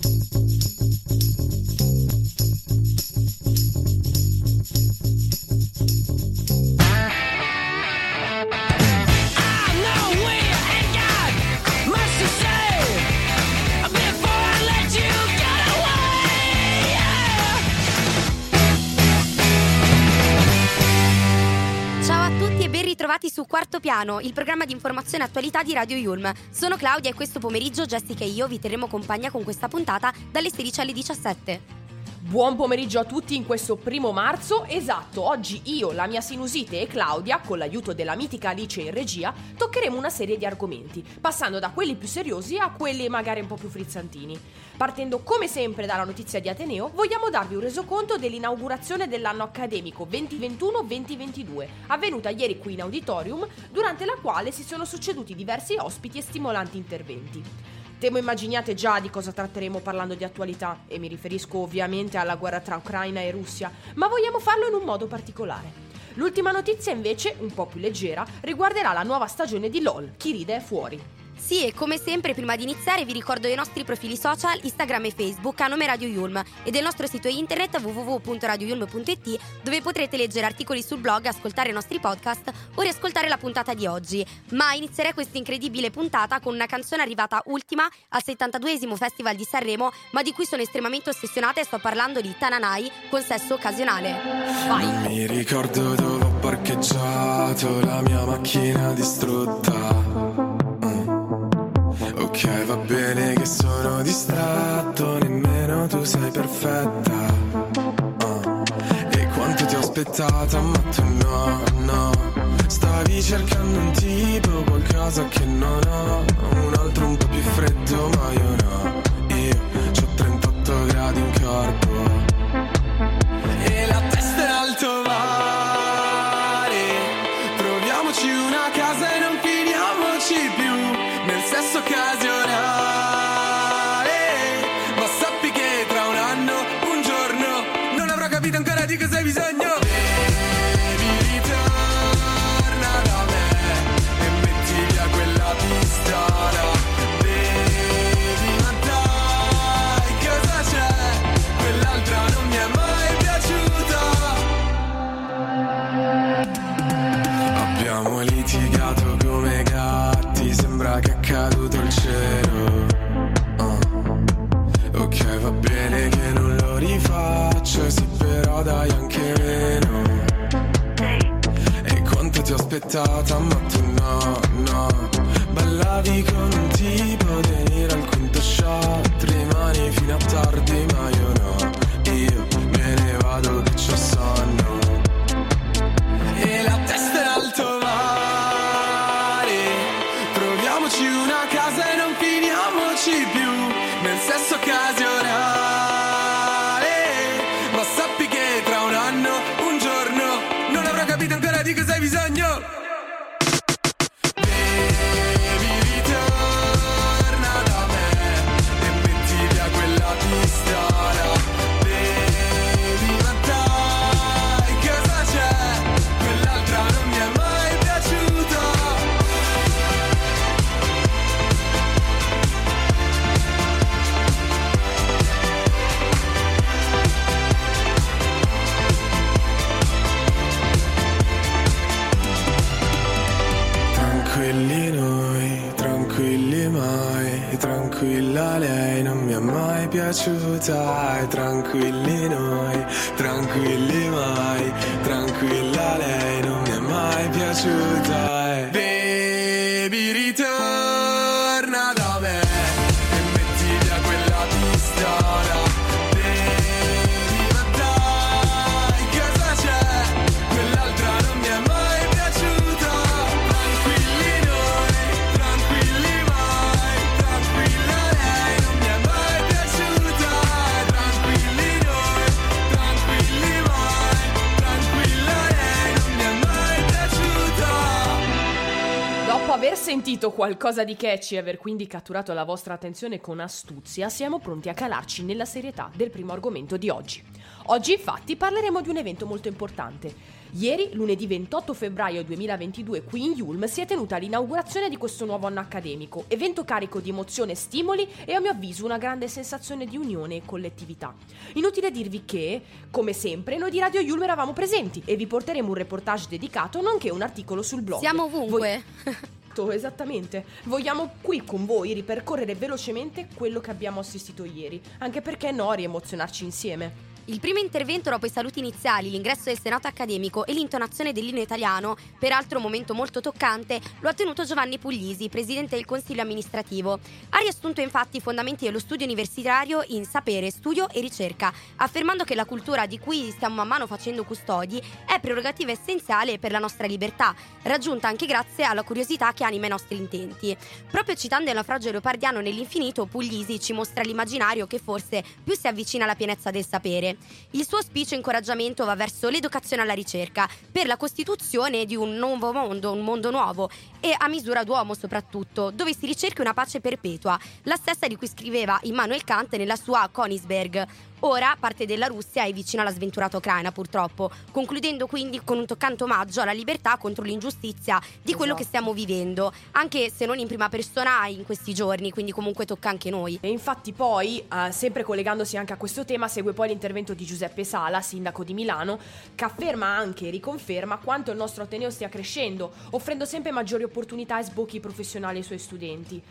thank you Quarto Piano, il programma di informazione e attualità di Radio Yulm. Sono Claudia e questo pomeriggio Jessica e io vi terremo compagnia con questa puntata dalle 16 alle 17. Buon pomeriggio a tutti in questo primo marzo. Esatto, oggi io, la mia sinusite e Claudia, con l'aiuto della mitica Alice in regia, toccheremo una serie di argomenti, passando da quelli più seriosi a quelli magari un po' più frizzantini. Partendo come sempre dalla notizia di Ateneo, vogliamo darvi un resoconto dell'inaugurazione dell'anno accademico 2021-2022, avvenuta ieri qui in auditorium, durante la quale si sono succeduti diversi ospiti e stimolanti interventi. Temo immaginiate già di cosa tratteremo parlando di attualità, e mi riferisco ovviamente alla guerra tra Ucraina e Russia, ma vogliamo farlo in un modo particolare. L'ultima notizia invece, un po' più leggera, riguarderà la nuova stagione di LOL, Chi ride è fuori. Sì, e come sempre, prima di iniziare, vi ricordo i nostri profili social, Instagram e Facebook a nome Radio Yulm e del nostro sito internet www.radioyulm.it dove potrete leggere articoli sul blog, ascoltare i nostri podcast o riascoltare la puntata di oggi. Ma inizierei questa incredibile puntata con una canzone arrivata ultima al 72esimo Festival di Sanremo, ma di cui sono estremamente ossessionata e sto parlando di Tananai con sesso occasionale. Vai! Mi ricordo dove ho parcheggiato la mia macchina distrutta Ok, va bene che sono distratto, nemmeno tu sei perfetta. Uh. E quanto ti ho aspettata, ma tu no, no. Stavi cercando un tipo, qualcosa che non ho. Un altro un po' più freddo, ma io no. Io ho 38 gradi in corpo. Ancora di sentito qualcosa di catchy e aver quindi catturato la vostra attenzione con astuzia, siamo pronti a calarci nella serietà del primo argomento di oggi. Oggi infatti parleremo di un evento molto importante. Ieri, lunedì 28 febbraio 2022, qui in Yulm si è tenuta l'inaugurazione di questo nuovo anno accademico, evento carico di emozione e stimoli e a mio avviso una grande sensazione di unione e collettività. Inutile dirvi che, come sempre, noi di Radio Yulm eravamo presenti e vi porteremo un reportage dedicato nonché un articolo sul blog. Siamo ovunque. Voi... esattamente. Vogliamo qui con voi ripercorrere velocemente quello che abbiamo assistito ieri, anche perché no riemozionarci insieme. Il primo intervento dopo i saluti iniziali, l'ingresso del Senato accademico e l'intonazione dell'inno italiano, peraltro un momento molto toccante, lo ha tenuto Giovanni Puglisi, presidente del Consiglio amministrativo. Ha riassunto infatti i fondamenti dello studio universitario in sapere, studio e ricerca, affermando che la cultura di cui stiamo man mano facendo custodi è prerogativa essenziale per la nostra libertà, raggiunta anche grazie alla curiosità che anima i nostri intenti. Proprio citando il naufragio leopardiano nell'infinito, Puglisi ci mostra l'immaginario che forse più si avvicina alla pienezza del sapere. Il suo speech incoraggiamento va verso l'educazione alla ricerca, per la costituzione di un nuovo mondo, un mondo nuovo e a misura d'uomo soprattutto, dove si ricerchi una pace perpetua, la stessa di cui scriveva Immanuel Kant nella sua Königsberg, Ora parte della Russia è vicino alla sventurata Ucraina, purtroppo, concludendo quindi con un toccante omaggio alla libertà contro l'ingiustizia di quello che stiamo vivendo, anche se non in prima persona in questi giorni, quindi comunque tocca anche noi. E infatti poi, eh, sempre collegandosi anche a questo tema, segue poi l'intervento di Giuseppe Sala, sindaco di Milano, che afferma anche e riconferma quanto il nostro Ateneo stia crescendo, offrendo sempre maggiori opportunità e sbocchi professionali ai suoi studenti.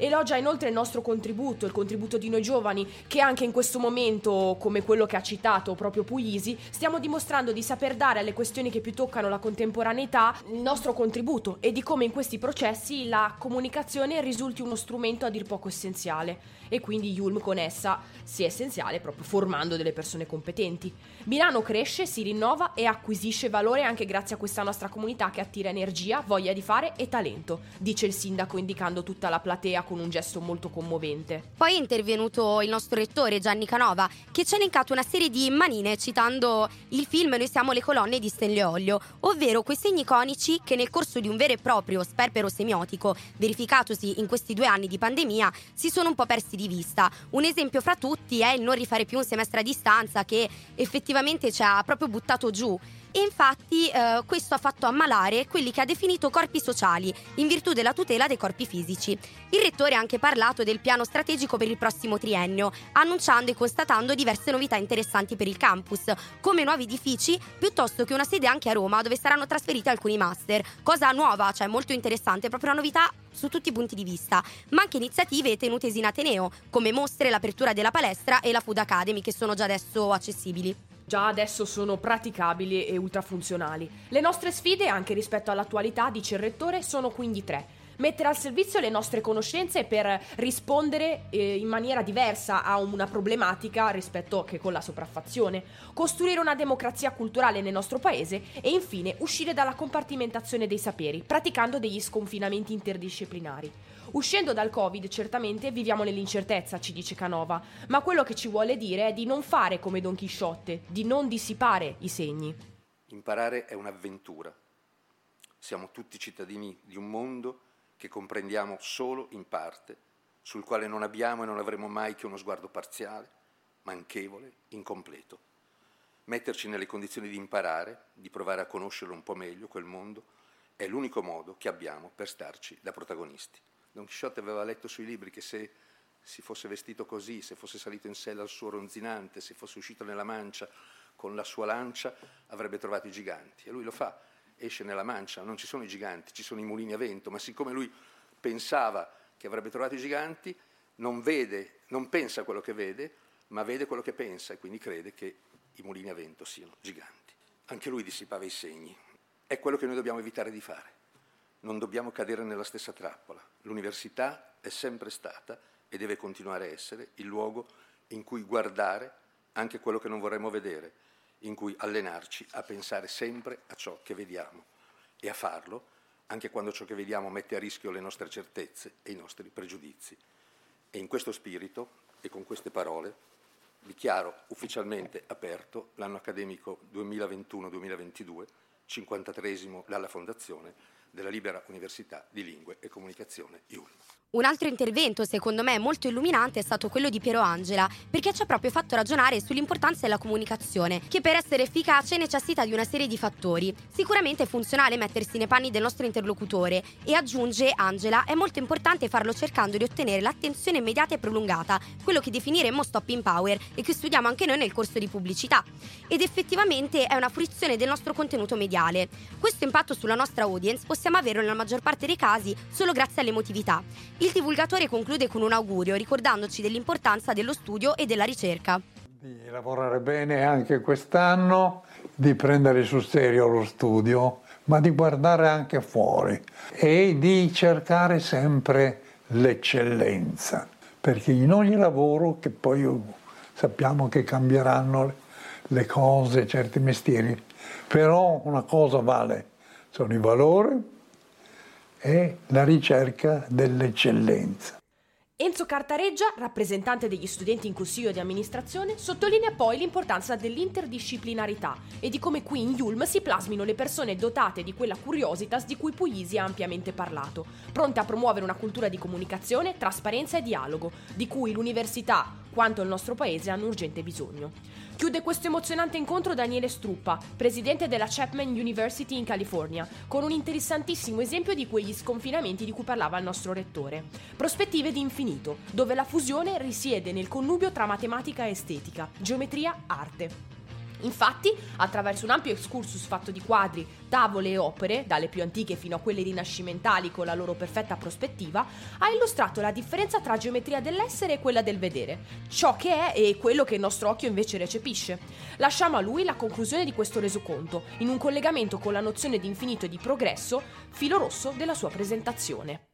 Elogia inoltre il nostro contributo, il contributo di noi giovani, che anche in questo momento, come quello che ha citato proprio Puglisi, stiamo dimostrando di saper dare alle questioni che più toccano la contemporaneità il nostro contributo e di come in questi processi la comunicazione risulti uno strumento a dir poco essenziale e quindi Yulm con essa sia essenziale proprio formando delle persone competenti. Milano cresce, si rinnova e acquisisce valore anche grazie a questa nostra comunità che attira energia, voglia di fare e talento, dice il sindaco indicando tutta la platea con un gesto molto commovente. Poi è intervenuto il nostro rettore Gianni Canova che ci ha elencato una serie di manine citando il film Noi siamo le colonne di Stanley Olio, ovvero quei segni iconici che nel corso di un vero e proprio sperpero semiotico verificatosi in questi due anni di pandemia si sono un po' persi di vista. Un esempio fra tutti è il non rifare più un semestre a distanza che effettivamente ci ha proprio buttato giù e infatti eh, questo ha fatto ammalare quelli che ha definito corpi sociali in virtù della tutela dei corpi fisici. Il rettore ha anche parlato del piano strategico per il prossimo triennio, annunciando e constatando diverse novità interessanti per il campus, come nuovi edifici piuttosto che una sede anche a Roma dove saranno trasferiti alcuni master, cosa nuova, cioè molto interessante, proprio una novità su tutti i punti di vista, ma anche iniziative tenutesi in Ateneo, come mostre, l'apertura della palestra e la Food Academy che sono già adesso accessibili già adesso sono praticabili e ultrafunzionali. Le nostre sfide, anche rispetto all'attualità, dice il rettore, sono quindi tre mettere al servizio le nostre conoscenze per rispondere eh, in maniera diversa a una problematica rispetto che con la sopraffazione, costruire una democrazia culturale nel nostro paese e infine uscire dalla compartimentazione dei saperi, praticando degli sconfinamenti interdisciplinari. Uscendo dal Covid, certamente viviamo nell'incertezza, ci dice Canova, ma quello che ci vuole dire è di non fare come Don Chisciotte, di non dissipare i segni. Imparare è un'avventura. Siamo tutti cittadini di un mondo che comprendiamo solo in parte, sul quale non abbiamo e non avremo mai che uno sguardo parziale, manchevole, incompleto. Metterci nelle condizioni di imparare, di provare a conoscerlo un po' meglio, quel mondo, è l'unico modo che abbiamo per starci da protagonisti. Don Chisciotte aveva letto sui libri che se si fosse vestito così, se fosse salito in sella al suo ronzinante, se fosse uscito nella mancia con la sua lancia, avrebbe trovato i giganti. E lui lo fa, esce nella mancia, non ci sono i giganti, ci sono i mulini a vento, ma siccome lui pensava che avrebbe trovato i giganti, non vede, non pensa quello che vede, ma vede quello che pensa e quindi crede che i mulini a vento siano giganti. Anche lui dissipava i segni. È quello che noi dobbiamo evitare di fare non dobbiamo cadere nella stessa trappola. L'università è sempre stata e deve continuare a essere il luogo in cui guardare anche quello che non vorremmo vedere, in cui allenarci a pensare sempre a ciò che vediamo e a farlo anche quando ciò che vediamo mette a rischio le nostre certezze e i nostri pregiudizi. E in questo spirito e con queste parole dichiaro ufficialmente aperto l'anno accademico 2021-2022, 53 dalla Fondazione, della Libera Università di Lingue e Comunicazione IULM. Un altro intervento, secondo me molto illuminante, è stato quello di Piero Angela, perché ci ha proprio fatto ragionare sull'importanza della comunicazione, che per essere efficace necessita di una serie di fattori. Sicuramente è funzionale mettersi nei panni del nostro interlocutore e aggiunge Angela, è molto importante farlo cercando di ottenere l'attenzione immediata e prolungata, quello che definiremmo stop in power e che studiamo anche noi nel corso di pubblicità. Ed effettivamente è una fruizione del nostro contenuto mediale. Questo impatto sulla nostra audience possiamo averlo nella maggior parte dei casi solo grazie all'emotività. Il divulgatore conclude con un augurio ricordandoci dell'importanza dello studio e della ricerca. Di lavorare bene anche quest'anno, di prendere sul serio lo studio, ma di guardare anche fuori e di cercare sempre l'eccellenza, perché in ogni lavoro, che poi sappiamo che cambieranno le cose, certi mestieri, però una cosa vale, sono i valori è la ricerca dell'eccellenza. Enzo Cartareggia, rappresentante degli studenti in consiglio di amministrazione, sottolinea poi l'importanza dell'interdisciplinarità e di come qui in Yulm si plasmino le persone dotate di quella curiositas di cui Puglisi ha ampiamente parlato, pronte a promuovere una cultura di comunicazione, trasparenza e dialogo, di cui l'università, quanto il nostro paese hanno urgente bisogno. Chiude questo emozionante incontro Daniele Struppa, presidente della Chapman University in California, con un interessantissimo esempio di quegli sconfinamenti di cui parlava il nostro rettore. Prospettive di infinito, dove la fusione risiede nel connubio tra matematica e estetica, geometria, arte. Infatti, attraverso un ampio excursus fatto di quadri, tavole e opere, dalle più antiche fino a quelle rinascimentali con la loro perfetta prospettiva, ha illustrato la differenza tra geometria dell'essere e quella del vedere, ciò che è e quello che il nostro occhio invece recepisce. Lasciamo a lui la conclusione di questo resoconto, in un collegamento con la nozione di infinito e di progresso, filo rosso della sua presentazione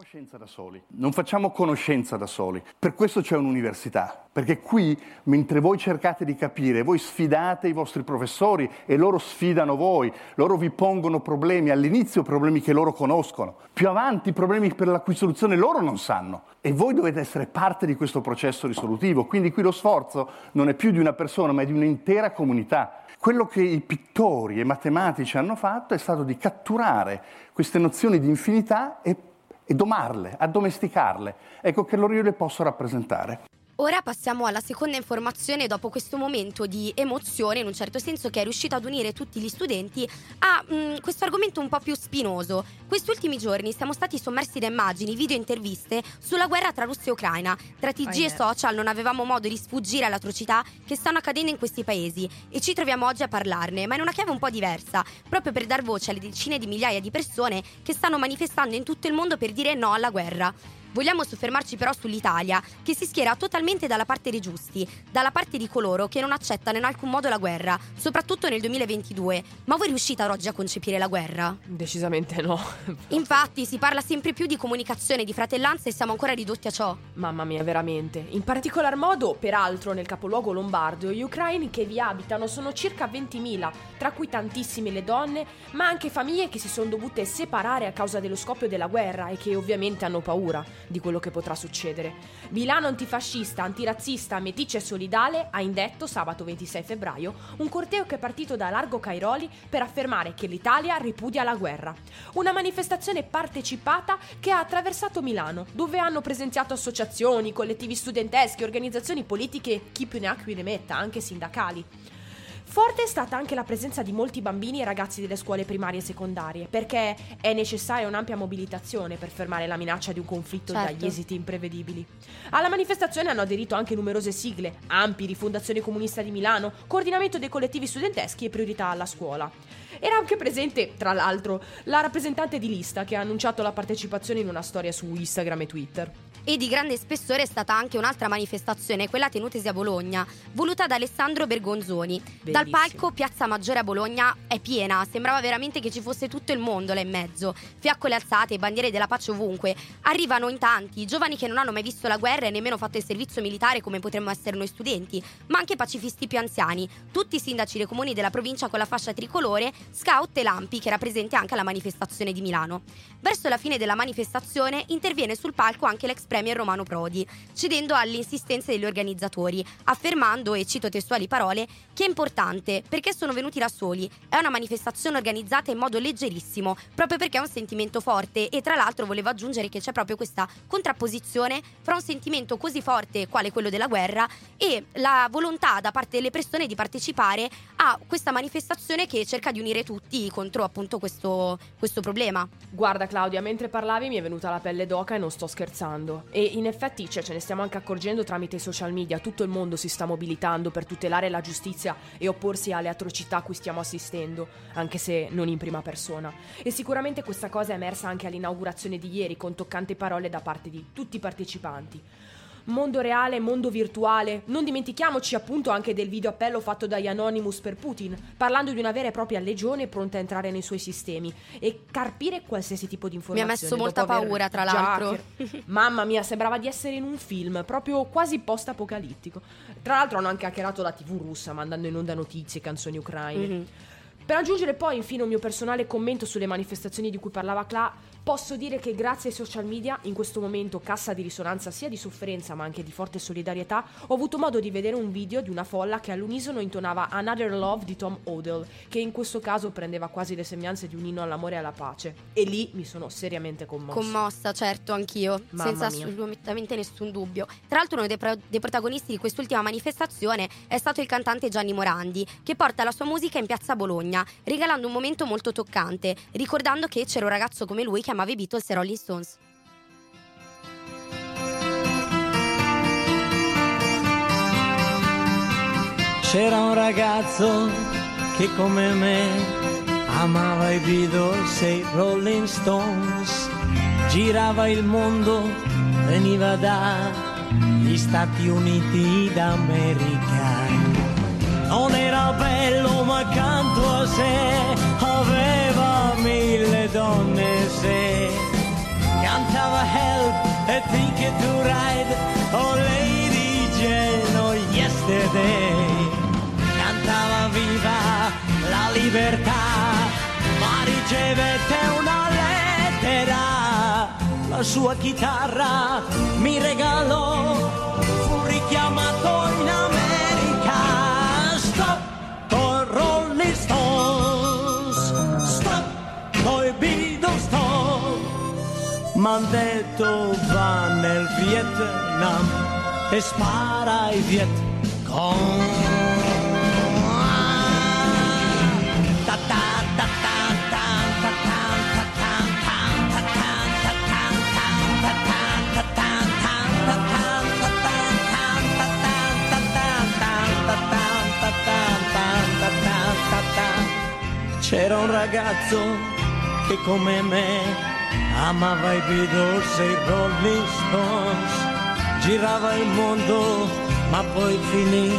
facciamo scienza da soli, non facciamo conoscenza da soli. Per questo c'è un'università, perché qui, mentre voi cercate di capire, voi sfidate i vostri professori e loro sfidano voi, loro vi pongono problemi, all'inizio problemi che loro conoscono, più avanti problemi per la cui soluzione loro non sanno. E voi dovete essere parte di questo processo risolutivo, quindi qui lo sforzo non è più di una persona, ma è di un'intera comunità. Quello che i pittori e i matematici hanno fatto è stato di catturare queste nozioni di infinità e e domarle, addomesticarle. Ecco che loro io le posso rappresentare. Ora passiamo alla seconda informazione dopo questo momento di emozione, in un certo senso, che è riuscito ad unire tutti gli studenti a mh, mm, questo argomento un po' più spinoso. Questi ultimi giorni siamo stati sommersi da immagini, video e interviste sulla guerra tra Russia e Ucraina. Tra TG oh, e social non avevamo modo di sfuggire alle atrocità che stanno accadendo in questi paesi e ci troviamo oggi a parlarne, ma in una chiave un po' diversa, proprio per dar voce alle decine di migliaia di persone che stanno manifestando in tutto il mondo per dire no alla guerra. Vogliamo soffermarci però sull'Italia, che si schiera totalmente dalla parte dei giusti, dalla parte di coloro che non accettano in alcun modo la guerra, soprattutto nel 2022. Ma voi riuscite oggi a concepire la guerra? Decisamente no. Infatti, si parla sempre più di comunicazione, di fratellanza e siamo ancora ridotti a ciò. Mamma mia, veramente. In particolar modo, peraltro, nel capoluogo lombardo, gli ucraini che vi abitano sono circa 20.000, tra cui tantissime le donne, ma anche famiglie che si sono dovute separare a causa dello scoppio della guerra e che ovviamente hanno paura di quello che potrà succedere. Milano antifascista, antirazzista, meticcia e solidale ha indetto sabato 26 febbraio un corteo che è partito da Largo Cairoli per affermare che l'Italia ripudia la guerra. Una manifestazione partecipata che ha attraversato Milano, dove hanno presenziato associazioni, collettivi studenteschi, organizzazioni politiche, chi più ne ha più ne metta, anche sindacali. Forte è stata anche la presenza di molti bambini e ragazzi delle scuole primarie e secondarie, perché è necessaria un'ampia mobilitazione per fermare la minaccia di un conflitto certo. dagli esiti imprevedibili. Alla manifestazione hanno aderito anche numerose sigle, AMPI, Rifondazione Comunista di Milano, Coordinamento dei collettivi studenteschi e Priorità alla scuola. Era anche presente, tra l'altro, la rappresentante di lista che ha annunciato la partecipazione in una storia su Instagram e Twitter. E di grande spessore è stata anche un'altra manifestazione, quella tenutesi a Bologna, voluta da Alessandro Bergonzoni. Bellissimo. Dal palco Piazza Maggiore a Bologna è piena, sembrava veramente che ci fosse tutto il mondo là in mezzo. Fiaccole alzate, bandiere della pace ovunque. Arrivano in tanti, giovani che non hanno mai visto la guerra e nemmeno fatto il servizio militare come potremmo essere noi studenti, ma anche pacifisti più anziani. Tutti i sindaci dei comuni della provincia con la fascia tricolore, scout e lampi, che era presente anche alla manifestazione di Milano. Verso la fine della manifestazione interviene sul palco anche l'ex premier Romano Prodi, cedendo alle insistenze degli organizzatori, affermando, e cito testuali parole, che è importante perché sono venuti da soli, è una manifestazione organizzata in modo leggerissimo, proprio perché è un sentimento forte e tra l'altro volevo aggiungere che c'è proprio questa contrapposizione fra un sentimento così forte quale quello della guerra e la volontà da parte delle persone di partecipare a questa manifestazione che cerca di unire tutti contro appunto questo, questo problema. Guarda Claudia, mentre parlavi mi è venuta la pelle d'oca e non sto scherzando. E in effetti cioè, ce ne stiamo anche accorgendo tramite i social media, tutto il mondo si sta mobilitando per tutelare la giustizia e opporsi alle atrocità a cui stiamo assistendo, anche se non in prima persona. E sicuramente questa cosa è emersa anche all'inaugurazione di ieri con toccanti parole da parte di tutti i partecipanti mondo reale, mondo virtuale. Non dimentichiamoci appunto anche del video appello fatto dagli Anonymous per Putin, parlando di una vera e propria legione pronta a entrare nei suoi sistemi e carpire qualsiasi tipo di informazione. Mi ha messo molta paura, tra l'altro. Mamma mia, sembrava di essere in un film, proprio quasi post-apocalittico. Tra l'altro hanno anche hackerato la TV russa, mandando in onda notizie, canzoni ucraine. Mm-hmm. Per aggiungere poi infine un mio personale commento sulle manifestazioni di cui parlava Cla, Posso dire che grazie ai social media, in questo momento cassa di risonanza sia di sofferenza ma anche di forte solidarietà, ho avuto modo di vedere un video di una folla che all'unisono intonava Another Love di Tom Odell, che in questo caso prendeva quasi le sembianze di un inno all'amore e alla pace. E lì mi sono seriamente commossa. Commossa, certo, anch'io, Mamma senza mia. assolutamente nessun dubbio. Tra l'altro uno dei, pro- dei protagonisti di quest'ultima manifestazione è stato il cantante Gianni Morandi, che porta la sua musica in piazza Bologna, regalando un momento molto toccante, ricordando che c'era un ragazzo come lui che amava i Beatles e Rolling Stones. C'era un ragazzo che come me amava i Beatles e i Rolling Stones, girava il mondo, veniva dagli Stati Uniti d'America. Non era bello ma accanto a sé aveva mille donne se cantava Help e Ticket to Ride oh Lady oh Yesterday cantava viva la libertà ma ricevette una lettera. La sua chitarra mi regalò fu richiamato in America detto va nel Vietnam e spara ai Viet Cong. C'era un ragazzo che come me amava i Beatles e i Rolling Stones, girava il mondo ma poi finì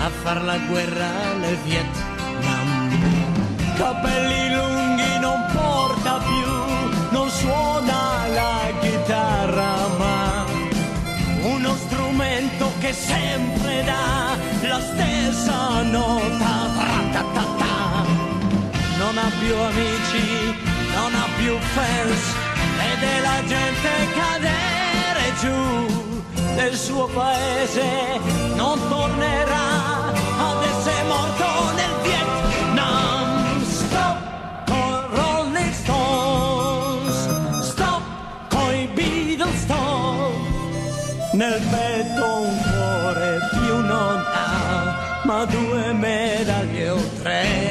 a far la guerra nel Vietnam. Capelli lunghi non porta più, non suona la chitarra ma uno strumento che sempre dà la stessa nota. Non ha più amici non ha più fans vede la gente cadere giù nel suo paese non tornerà ad essere morto nel Vietnam. Stop con Rolling Stones stop con i Beatles stop. Nel petto un cuore più non ha ma due medaglie o tre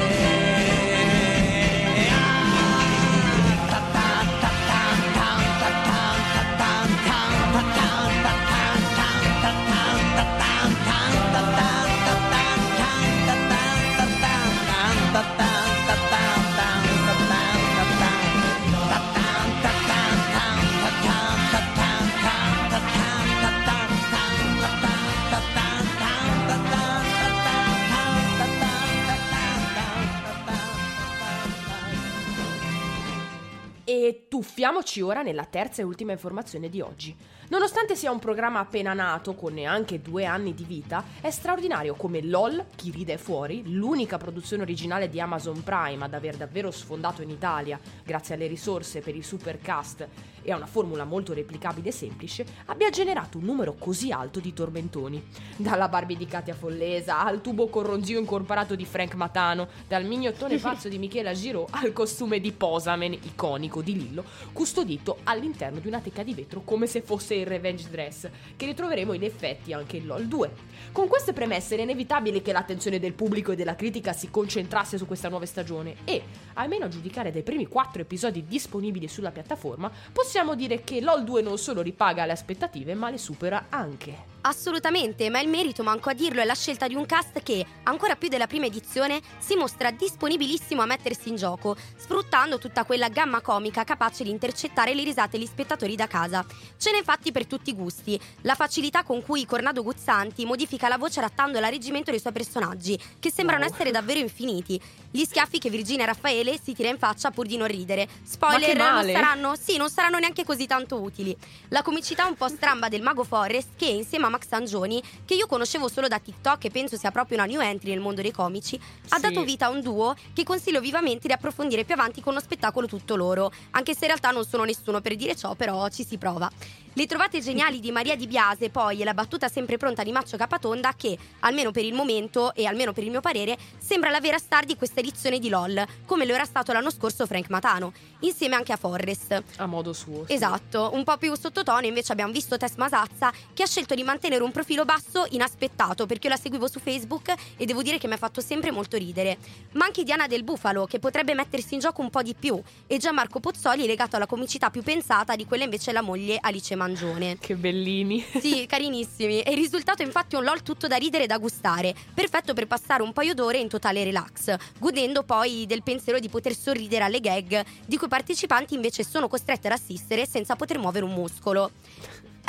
tuffiamoci ora nella terza e ultima informazione di oggi. Nonostante sia un programma appena nato, con neanche due anni di vita, è straordinario come LOL, Chi ride è fuori, l'unica produzione originale di Amazon Prime ad aver davvero sfondato in Italia, grazie alle risorse per il supercast e a una formula molto replicabile e semplice, abbia generato un numero così alto di tormentoni. Dalla Barbie di Katia Follesa al tubo con ronzio incorporato di Frank Matano, dal mignottone pazzo di Michela Giraud al costume di Posamen, iconico di Lillo, custodito all'interno di una teca di vetro come se fosse il Revenge Dress, che ritroveremo in effetti anche in LOL 2. Con queste premesse era inevitabile che l'attenzione del pubblico e della critica si concentrasse su questa nuova stagione e, almeno a giudicare dai primi quattro episodi disponibili sulla piattaforma, possiamo dire che LOL 2 non solo ripaga le aspettative ma le supera anche. Assolutamente, ma il merito, manco a dirlo, è la scelta di un cast che, ancora più della prima edizione, si mostra disponibilissimo a mettersi in gioco, sfruttando tutta quella gamma comica capace di intercettare le risate degli spettatori da casa. Ce n'è infatti per tutti i gusti. La facilità con cui Cornado Guzzanti modifica la voce adattandola al reggimento dei suoi personaggi, che sembrano Wow. essere davvero infiniti. Gli schiaffi che Virginia Raffaele si tira in faccia pur di non ridere. Spoiler, non saranno, sì, non saranno neanche così tanto utili. La comicità un po' stramba del mago Forrest che insieme a Max Sangioni, che io conoscevo solo da TikTok e penso sia proprio una new entry nel mondo dei comici, ha Sì. dato vita a un duo che consiglio vivamente di approfondire più avanti con lo spettacolo tutto loro, anche se in realtà non sono nessuno per dire ciò, però ci si prova. Le trovate geniali di Maria Di Biase, poi, e la battuta sempre pronta di Maccio Capatonda, che, almeno per il momento e almeno per il mio parere, sembra la vera star di questa edizione di LOL, come lo era stato l'anno scorso Frank Matano, insieme anche a Forrest. A modo suo. sì. Esatto, un po' più sottotono invece abbiamo visto Tess Masazza che ha scelto di mantenere un profilo basso inaspettato perché io la seguivo su Facebook e devo dire che mi ha fatto sempre molto ridere. Ma anche Diana del Bufalo che potrebbe mettersi in gioco un po' di più e Gianmarco Pozzoli legato alla comicità più pensata di quella invece la moglie Alice Mangione. Che bellini. Sì, carinissimi. E il risultato è infatti un LOL tutto da ridere e da gustare, perfetto per passare un paio d'ore in totale relax, godendo poi del pensiero di poter sorridere alle gag, di cui i partecipanti invece sono costretti ad assistere senza poter muovere un muscolo.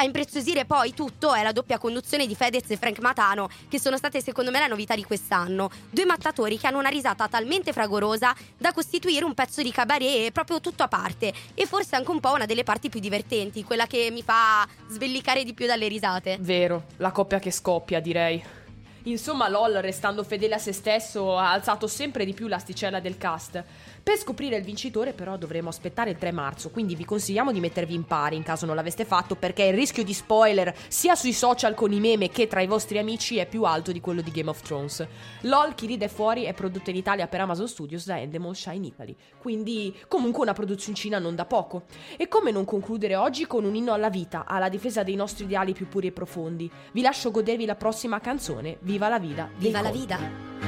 A impreziosire poi tutto è la doppia conduzione di Fedez e Frank Matano, che sono state secondo me la novità di quest'anno. Due mattatori che hanno una risata talmente fragorosa da costituire un pezzo di cabaret proprio tutto a parte. E forse anche un po' una delle parti più divertenti, quella che mi fa sbellicare di più dalle risate. Vero, la coppia che scoppia, direi. Insomma, LOL, restando fedele a se stesso, ha alzato sempre di più l'asticella del cast. Per scoprire il vincitore, però, dovremo aspettare il 3 marzo, quindi vi consigliamo di mettervi in pari in caso non l'aveste fatto, perché il rischio di spoiler, sia sui social con i meme che tra i vostri amici, è più alto di quello di Game of Thrones. LOL, chi ride fuori, è prodotto in Italia per Amazon Studios da Endemol Shine Italy, quindi comunque una produzioncina non da poco. E come non concludere oggi con un inno alla vita, alla difesa dei nostri ideali più puri e profondi? Vi lascio godervi la prossima canzone, Viva la dei Viva la vita!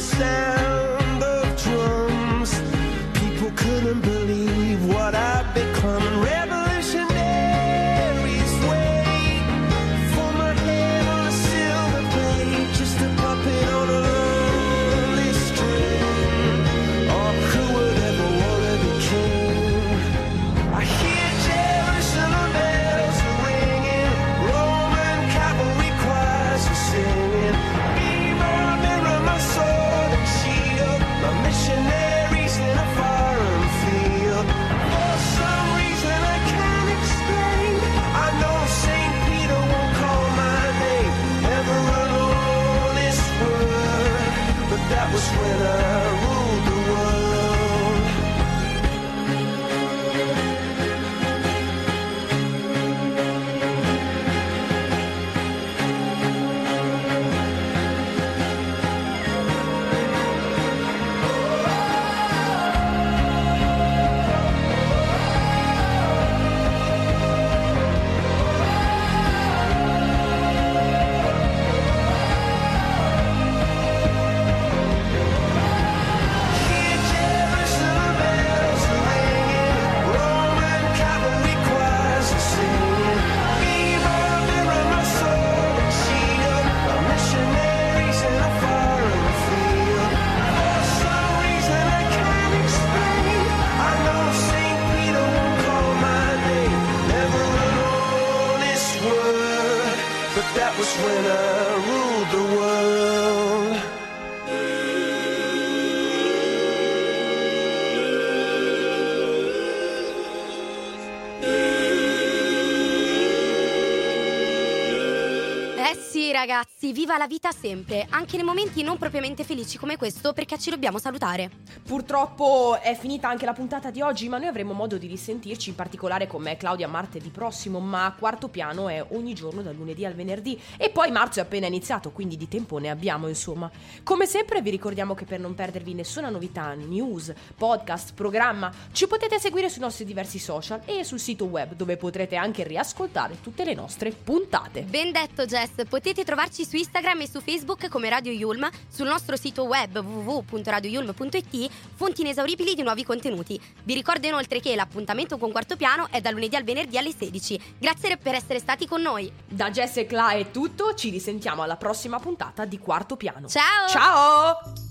yourself. Ragazzi, viva la vita sempre, anche nei momenti non propriamente felici come questo perché ci dobbiamo salutare. Purtroppo è finita anche la puntata di oggi, ma noi avremo modo di risentirci, in particolare con me Claudia martedì prossimo, ma quarto piano è ogni giorno dal lunedì al venerdì e poi marzo è appena iniziato, quindi di tempo ne abbiamo insomma. Come sempre vi ricordiamo che per non perdervi nessuna novità, news, podcast, programma, ci potete seguire sui nostri diversi social e sul sito web dove potrete anche riascoltare tutte le nostre puntate. Ben detto Jess, potete trovarci su Instagram e su Facebook come Radio Yulm, sul nostro sito web www.radioyulm.it, fonti inesauribili di nuovi contenuti. Vi ricordo inoltre che l'appuntamento con Quarto Piano è dal lunedì al venerdì alle 16. Grazie per essere stati con noi. Da Jess e Cla è tutto, ci risentiamo alla prossima puntata di Quarto Piano. Ciao! Ciao!